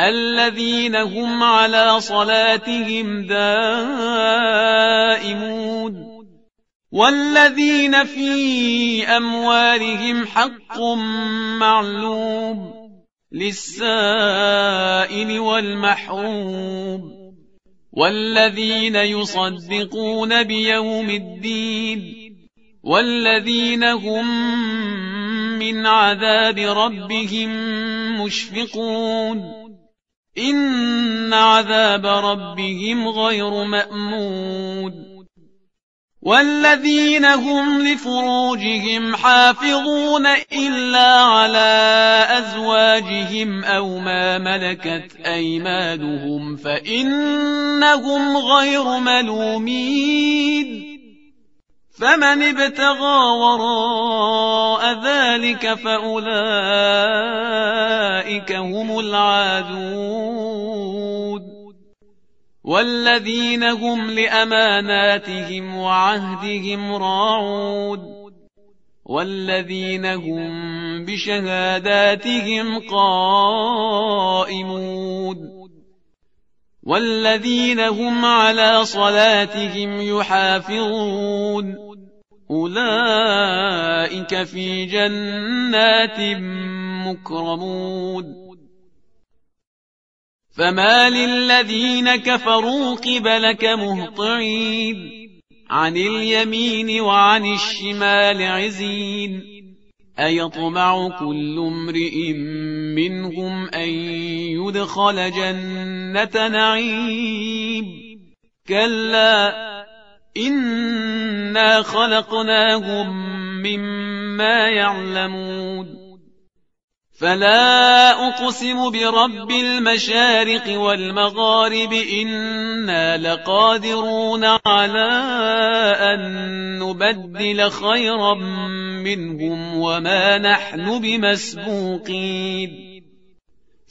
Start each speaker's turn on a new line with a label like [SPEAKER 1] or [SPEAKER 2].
[SPEAKER 1] الذين هم على صلاتهم دائمون والذين في أموالهم حق معلوم للسائل والمحروم والذين يصدقون بيوم الدين والذين هم من عذاب ربهم مشفقون إن عذاب ربهم غير مأمون. والذين هم لفروجهم حافظون إلا على أزواجهم أو ما ملكت أيمانهم فإنهم غير ملومين. فمن ابتغى وراء ذلك فأولئك هم العادون. والذين هم لأماناتهم وعهدهم راعون. والذين هم بشهاداتهم قائمون. والذين هم على صلاتهم يحافظون أولئك في جنات مكرمون فما للذين كفروا قبلك مهطعين عن اليمين وعن الشمال عزين أيطمع كل امرئ منهم أن يدخل جنة نعيم. كلا إنا خلقناهم مما يعلمون. فلا أقسم برب المشارق والمغارب إنا لقادرون على أن نبدل خيرا منهم وما نحن بمسبوقين.